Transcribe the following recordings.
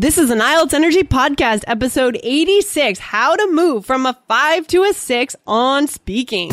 This is an IELTS Energy Podcast, episode 86 How to Move from a 5 to a 6 on Speaking.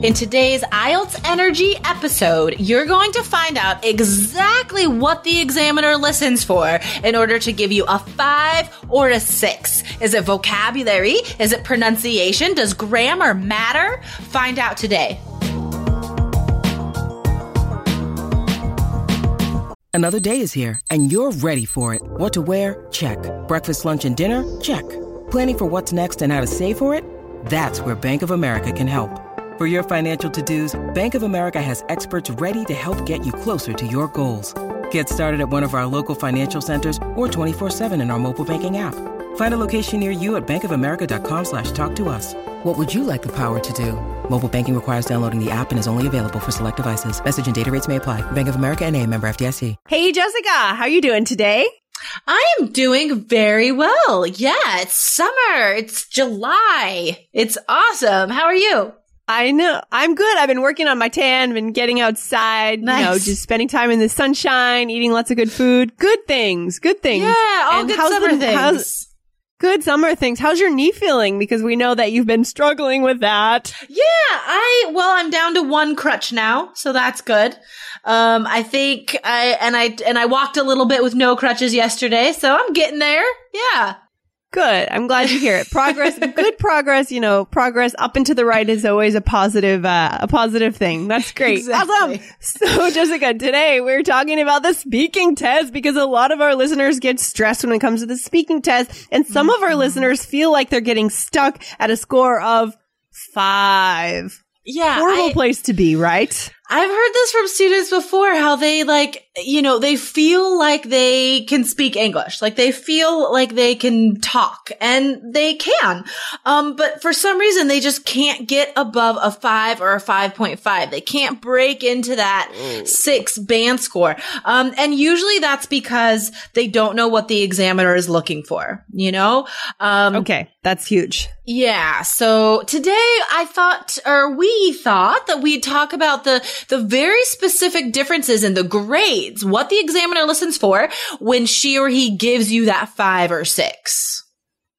In today's IELTS Energy episode, you're going to find out exactly what the examiner listens for in order to give you a five or a six. Is it vocabulary? Is it pronunciation? Does grammar matter? Find out today. Another day is here, and you're ready for it. What to wear? Check. Breakfast, lunch, and dinner? Check. Planning for what's next and how to save for it? That's where Bank of America can help. For your financial to-dos, Bank of America has experts ready to help get you closer to your goals. Get started at one of our local financial centers or 24-7 in our mobile banking app. Find a location near you at bankofamerica.com slash talk to us. What would you like the power to do? Mobile banking requires downloading the app and is only available for select devices. Message and data rates may apply. Bank of America and a member FDIC. Hey, Jessica, how are you doing today? I am doing very well. Yeah, it's summer. It's July. It's awesome. How are you? I know. I'm good. I've been working on my tan, been getting outside, Nice. you know, just spending time in the sunshine, eating lots of good food. Good things. Good things. Yeah, all And good summer the- things. how's- good summer things. How's your knee feeling? Because we know that you've been struggling with that. Yeah, I well, I'm down to one crutch now, so that's good. Um, I think I and I and I walked a little bit with no crutches yesterday, so I'm getting there. Yeah. Good. I'm glad to hear it. Progress, good progress, you know, progress up and to the right is always a positive, uh, a positive thing. That's great. Exactly. Awesome. So Jessica, today we're talking about the speaking test because a lot of our listeners get stressed when it comes to the speaking test and some of our Mm-hmm. listeners feel like they're getting stuck at a score of five. Yeah. Horrible I, place to be, right? I've heard this from students before how they like, you know, they feel like they can speak English. Like they feel like they can talk and they can. Um, but for some reason they just can't get above a five or a 5.5. They can't break into that six band score. Um, and usually that's because they don't know what the examiner is looking for, you know? Um, Okay. That's huge. yeah. So today I thought, or we thought that we'd talk about the, the very specific differences in the grades, what the examiner listens for when she or he gives you that five or six.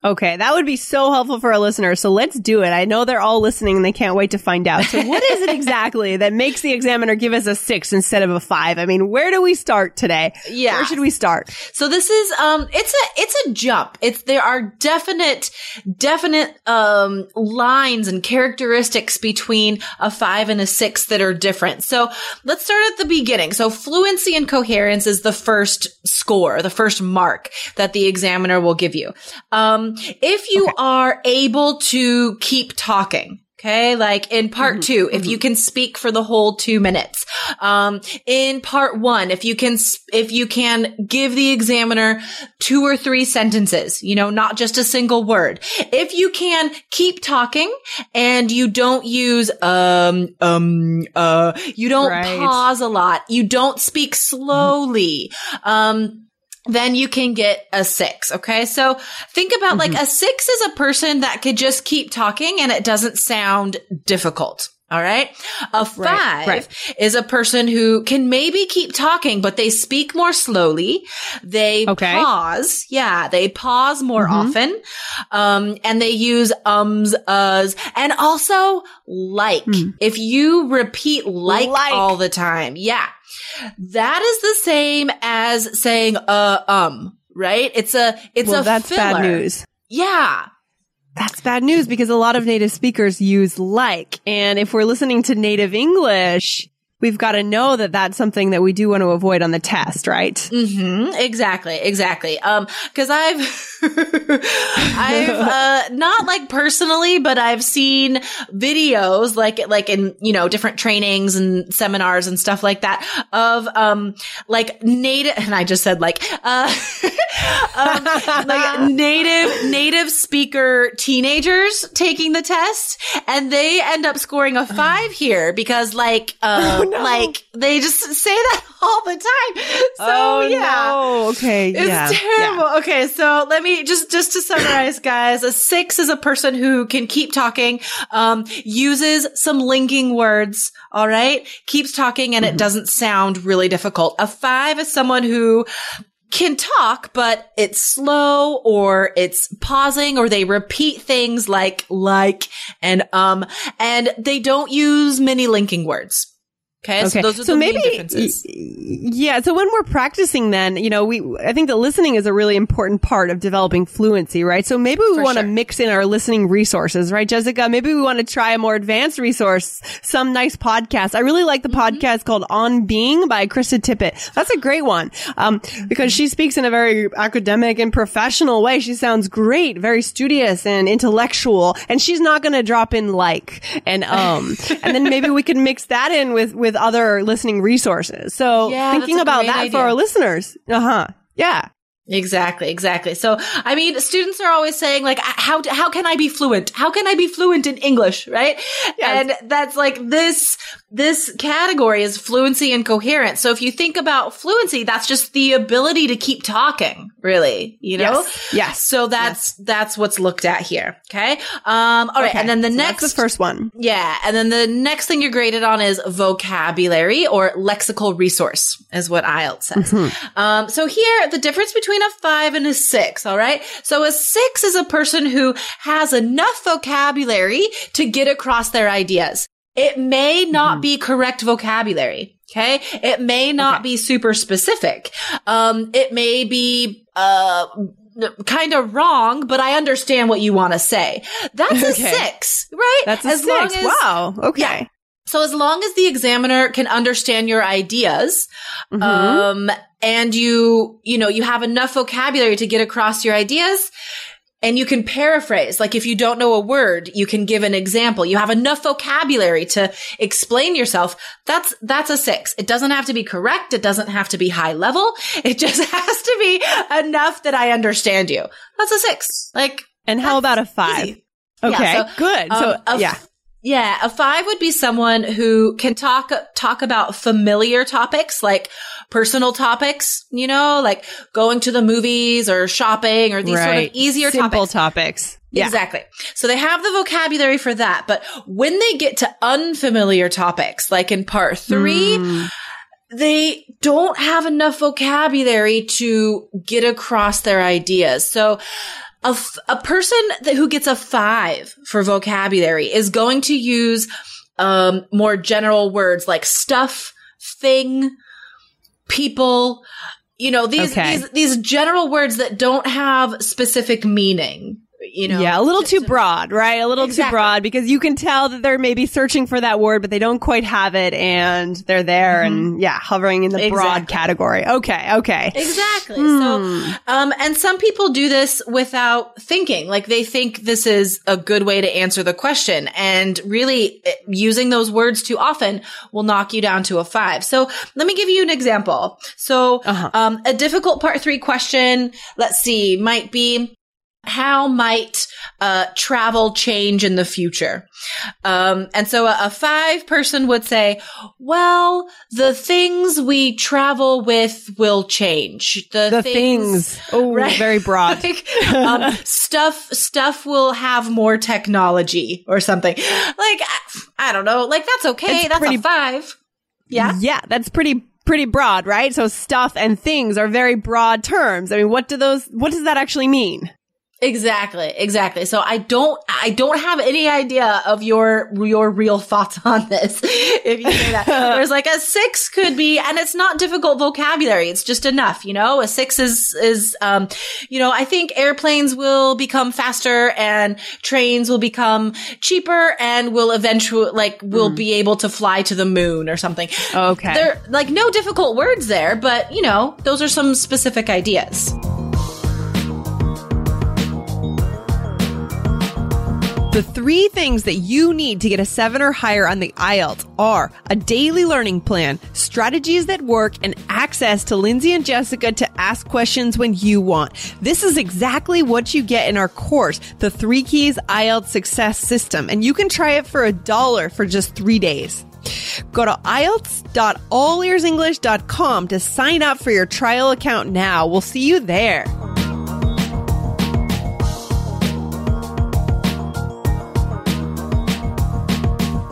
Okay, that would be so helpful for our listeners. So let's do it. I know they're all listening and they can't wait to find out. So what is it exactly that makes the examiner give us a six instead of a five? I mean, where do we start today? Yeah. Where should we start? So this is, um, it's a, it's a jump. It's, there are definite, definite, um, lines and characteristics between a five and a six that are different. So let's start at the beginning. So fluency and coherence is the first score, the first mark that the examiner will give you. Um, if you are able to keep talking, Okay. Like in part two, if you can speak for the whole two minutes. Um, in part one, if you can, if you can give the examiner two or three sentences, you know, not just a single word. If you can keep talking and you don't use, um, um, uh, you don't Right. pause a lot. You don't speak slowly. Um, then you can get a six. Okay. So think about like mm-hmm. a six is a person that could just keep talking and it doesn't sound difficult. All right. A five right. is a person who can maybe keep talking, but they speak more slowly. They Okay. pause. Yeah. They pause more often. Um, and they use ums, uhs, and also like. If you repeat like, Like. all the time. Yeah. That is the same as saying uh um, right? It's a it's well, a that's bad filler. news. Yeah. That's bad news because a lot of native speakers use like. And if we're listening to native English, we've got to know that that's something that we do want to avoid on the test, right? Mm-hmm. Exactly. Exactly. Um, cause I've, I've, uh, not like personally, but I've seen videos like, like in, you know, different trainings and seminars and stuff like that of, um, like native, and I just said like, uh, um, like native native speaker teenagers taking the test and they end up scoring a five here because like, uh, no. like they just say that all the time. So oh, yeah. no. Okay. It's yeah. terrible. Okay, so let me just just to summarize, guys. A six is a person who can keep talking, um, uses some linking words. All right, keeps talking, and it doesn't sound really difficult. A five is someone who can talk, but it's slow or it's pausing or they repeat things like like and um and they don't use many linking words. Okay, so those are the main differences. yeah. So when we're practicing, then you know, we I think that listening is a really important part of developing fluency, right? So maybe we want to sure. mix in our listening resources, right, Jessica? Maybe we want to try a more advanced resource, some nice podcast. I really like the Mm-hmm. podcast called On Being by Krista Tippett. That's a great one, um, because she speaks in a very academic and professional way. She sounds great, very studious and intellectual, and she's not going to drop in like and um, and then maybe we can mix that in with with other listening resources. So Yeah, thinking about that for our listeners. Uh huh. Yeah. Exactly, exactly. So, I mean, students are always saying like, how, how can I be fluent? How can I be fluent in English? Right. Yes. And that's like this, this category is fluency and coherence. So if you think about fluency, that's just the ability to keep talking, really, you know? Yes. Yes. So that's, that's what's looked at here. Okay. Um, all right. Okay. And then the So next, the first one. yeah. And then the next thing you're graded on is vocabulary or lexical resource is what IELTS says. Um, so here, the difference between a five and a six. All right. So a six is a person who has enough vocabulary to get across their ideas. It may not be correct vocabulary. Okay. It may not Okay. be super specific. Um, it may be, uh, kind of wrong, but I understand what you want to say. That's a Okay. six, right? That's a as long six. as wow. Okay. Yeah. so as long as the examiner can understand your ideas, Mhm. um, and you, you know, you have enough vocabulary to get across your ideas and you can paraphrase. Like if you don't know a word, you can give an example. You have enough vocabulary to explain yourself. That's, that's a six. It doesn't have to be correct. It doesn't have to be high level. It just has to be enough that I understand you. That's a six. Like, and how about a five? easy. Yeah, Okay. so, good. um, so a yeah. Yeah, a five would be someone who can talk talk about familiar topics like personal topics, you know, like going to the movies or shopping or these sort of easier Simple topics. topics. Yeah. Exactly. So they have the vocabulary for that, but when they get to unfamiliar topics, like in part three, Mm. they don't have enough vocabulary to get across their ideas. So a, f- a person that, who gets a five for vocabulary is going to use um, more general words like stuff, thing, people. You know these Okay. these these general words that don't have specific meaning. You know, yeah, a little to- too broad, right? A little Exactly. too broad because you can tell that they're maybe searching for that word, but they don't quite have it and they're there and yeah, hovering in the broad Mm-hmm. Category. Okay. Okay. Exactly. Hmm. So, um, and some people do this without thinking. Like they think this is a good way to answer the question. And really eh, using those words too often will knock you down to a five. So let me give you an example. So, Uh-huh. um, a difficult part three question, let's see, might be, how might uh, travel change in the future? Um, and so a, a five person would say, well, the things we travel with will change. The, The things. Oh, Right. very broad. like, um, stuff, stuff will have more technology or something. Like, I, I don't know. Like, that's okay. It's that's pretty- a five. Yeah. Yeah, that's pretty pretty broad, right? So stuff and things are very broad terms. I mean, what do those what does that actually mean? Exactly, exactly. So I don't, I don't have any idea of your, your real thoughts on this. If you say that, there's like a six could be, and it's not difficult vocabulary. It's just enough, you know, a six is, is, um, you know, I think airplanes will become faster and trains will become cheaper and will eventually, like, will be able to fly to the moon or something. Okay. There, like, no difficult words there, but you know, those are some specific ideas. The three things that you need to get a seven or higher on the IELTS are a daily learning plan, strategies that work, and access to Lindsay and Jessica to ask questions when you want. This is exactly what you get in our course, the Three Keys IELTS Success System, and you can try it for a dollar for just three days. Go to IELTS.allearsenglish.com to sign up for your trial account now. We'll see you there.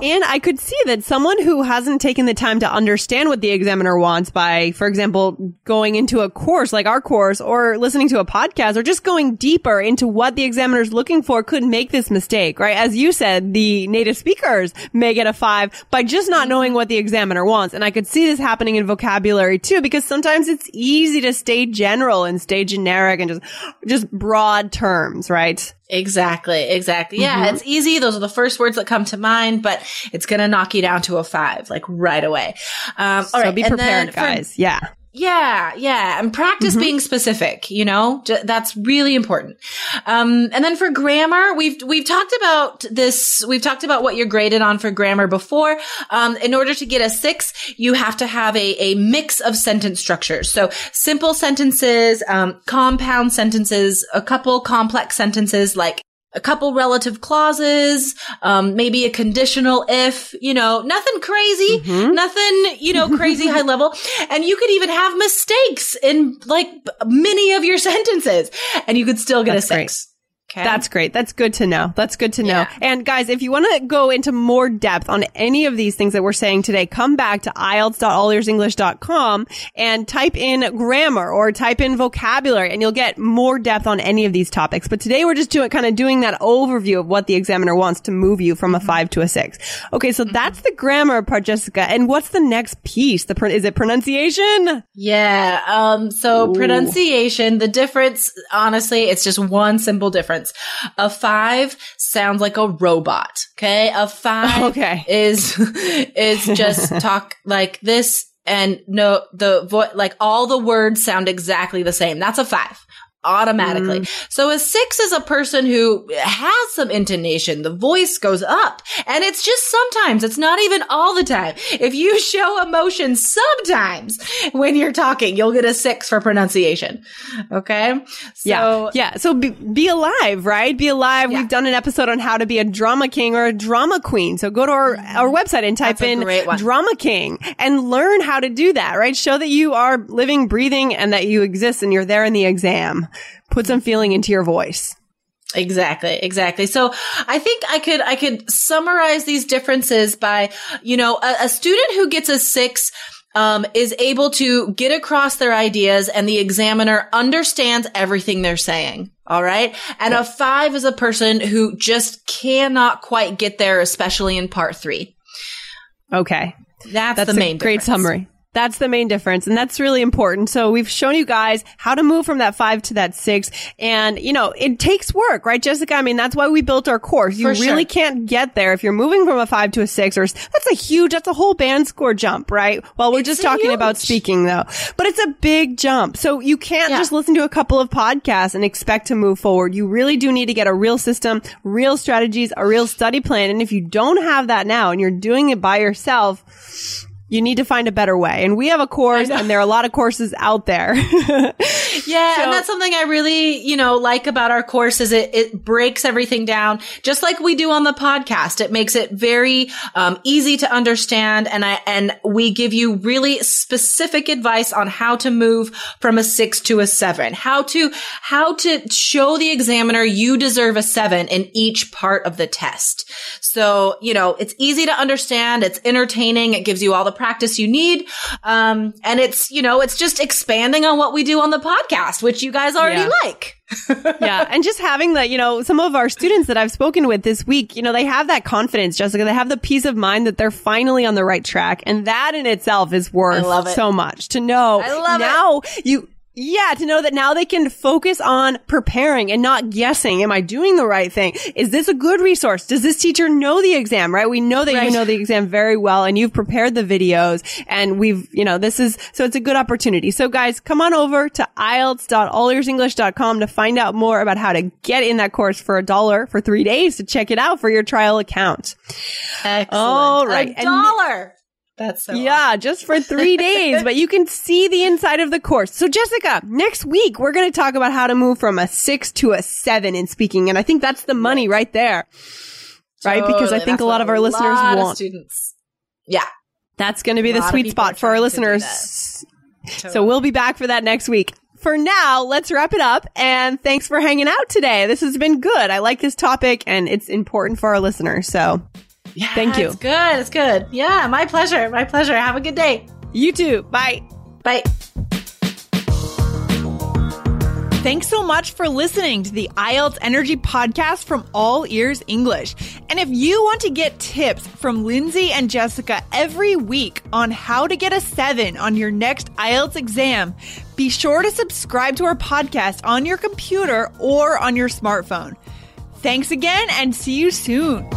And I could see that someone who hasn't taken the time to understand what the examiner wants by, for example, going into a course like our course or listening to a podcast or just going deeper into what the examiner is looking for could make this mistake, right? As you said, the native speakers may get a five by just not knowing what the examiner wants. And I could see this happening in vocabulary too, because sometimes it's easy to stay general and stay generic and just, just broad terms, right? Exactly, exactly. Yeah, mm-hmm. it's easy. Those are the first words that come to mind, but it's going to knock you down to a five, like right away. Um, all so right, be prepared, guys. For, yeah. Yeah, yeah, and practice mm-hmm. being specific. You know, that's really important. Um, and then for grammar, we've we've talked about this. We've talked about what you're graded on for grammar before. Um, in order to get a six, you have to have a a mix of sentence structures. So simple sentences, um, compound sentences, a couple complex sentences like a couple relative clauses, um, maybe a conditional if, you know, nothing crazy, mm-hmm. nothing, you know, crazy high level. And you could even have mistakes in like many of your sentences and you could still get That's a six. Great. Okay. That's great. That's good to know. That's good to know. Yeah. And guys, if you want to go into more depth on any of these things that we're saying today, come back to IELTS.allearsenglish.com and type in grammar or type in vocabulary and you'll get more depth on any of these topics. But today we're just doing kind of doing that overview of what the examiner wants to move you from a mm-hmm. five to a six. Okay. So mm-hmm. that's the grammar part, Jessica. And what's the next piece? The, pr- is it pronunciation? Yeah. Um, so Ooh. pronunciation, the difference, honestly, it's just one simple difference difference. A five sounds like a robot. Okay. A five okay. is, is just talk like this and no, the voice, like all the words sound exactly the same. That's a five automatically. Mm. So a six is a person who has some intonation. The voice goes up and it's just sometimes. It's not even all the time. If you show emotion sometimes when you're talking, you'll get a six for pronunciation. Okay. So, yeah. Yeah. So be, be alive, right? Be alive. Yeah. We've done an episode on how to be a drama king or a drama queen. So go to our, mm-hmm. our website and type in drama king and learn how to do that, right? Show that you are living, breathing and that you exist and you're there in the exam put some feeling into your voice. Exactly, exactly. So I think I could, I could summarize these differences by, you know, a, a student who gets a six, um, is able to get across their ideas and the examiner understands everything they're saying. All right. And a five is a person who just cannot quite get there, especially in part three. Okay. That's, That's the main great difference. summary. That's the main difference. And that's really important. So we've shown you guys how to move from that five to that six. And, you know, it takes work, right, Jessica? I mean, that's why we built our course. You For really sure. can't get there if you're moving from a five to a six or that's a huge, that's a whole band score jump, right? Well, we're it's just talking huge. about speaking though, but it's a big jump. So you can't yeah. just listen to a couple of podcasts and expect to move forward. You really do need to get a real system, real strategies, a real study plan. And if you don't have that now and you're doing it by yourself, you need to find a better way. And we have a course and there are a lot of courses out there. yeah. So, and that's something I really, you know, like about our course is it, it breaks everything down just like we do on the podcast. It makes it very, um, easy to understand. And I, and we give you really specific advice on how to move from a six to a seven, how to, how to show the examiner you deserve a seven in each part of the test. So, you know, it's easy to understand. It's entertaining. It gives you all the practice you need. Um, and it's, you know, it's just expanding on what we do on the podcast, which you guys already yeah. like. yeah. And just having that, you know, some of our students that I've spoken with this week, you know, they have that confidence, Jessica. They have the peace of mind that they're finally on the right track. And that in itself is worth so much to know. I love now it. you, Yeah, to know that now they can focus on preparing and not guessing. Am I doing the right thing? Is this a good resource? Does this teacher know the exam, right? We know that Right. you know the exam very well and you've prepared the videos and we've, you know, this is, so it's a good opportunity. So guys, come on over to IELTS.allearsenglish.com to find out more about how to get in that course for a dollar for three days to check it out for your trial account. Excellent. All right. A dollar. That's so Yeah, just for three days, but you can see the inside of the course. So Jessica, next week we're going to talk about how to move from a six to a seven in speaking. And I think that's the money right there. Right? Because I think a lot of our listeners want. students. Yeah. That's going to be the sweet spot for our trying to do listeners. So we'll be back for that next week. For now, let's wrap it up and thanks for hanging out today. This has been good. I like this topic and it's important for our listeners. So Yeah, Thank you. It's good. It's good. Yeah, my pleasure. My pleasure. Have a good day. you too. Bye. Bye. Thanks so much for listening to the IELTS Energy Podcast from All Ears English. And if you want to get tips from Lindsay and Jessica every week on how to get a seven on your next IELTS exam, be sure to subscribe to our podcast on your computer or on your smartphone. Thanks again and see you soon.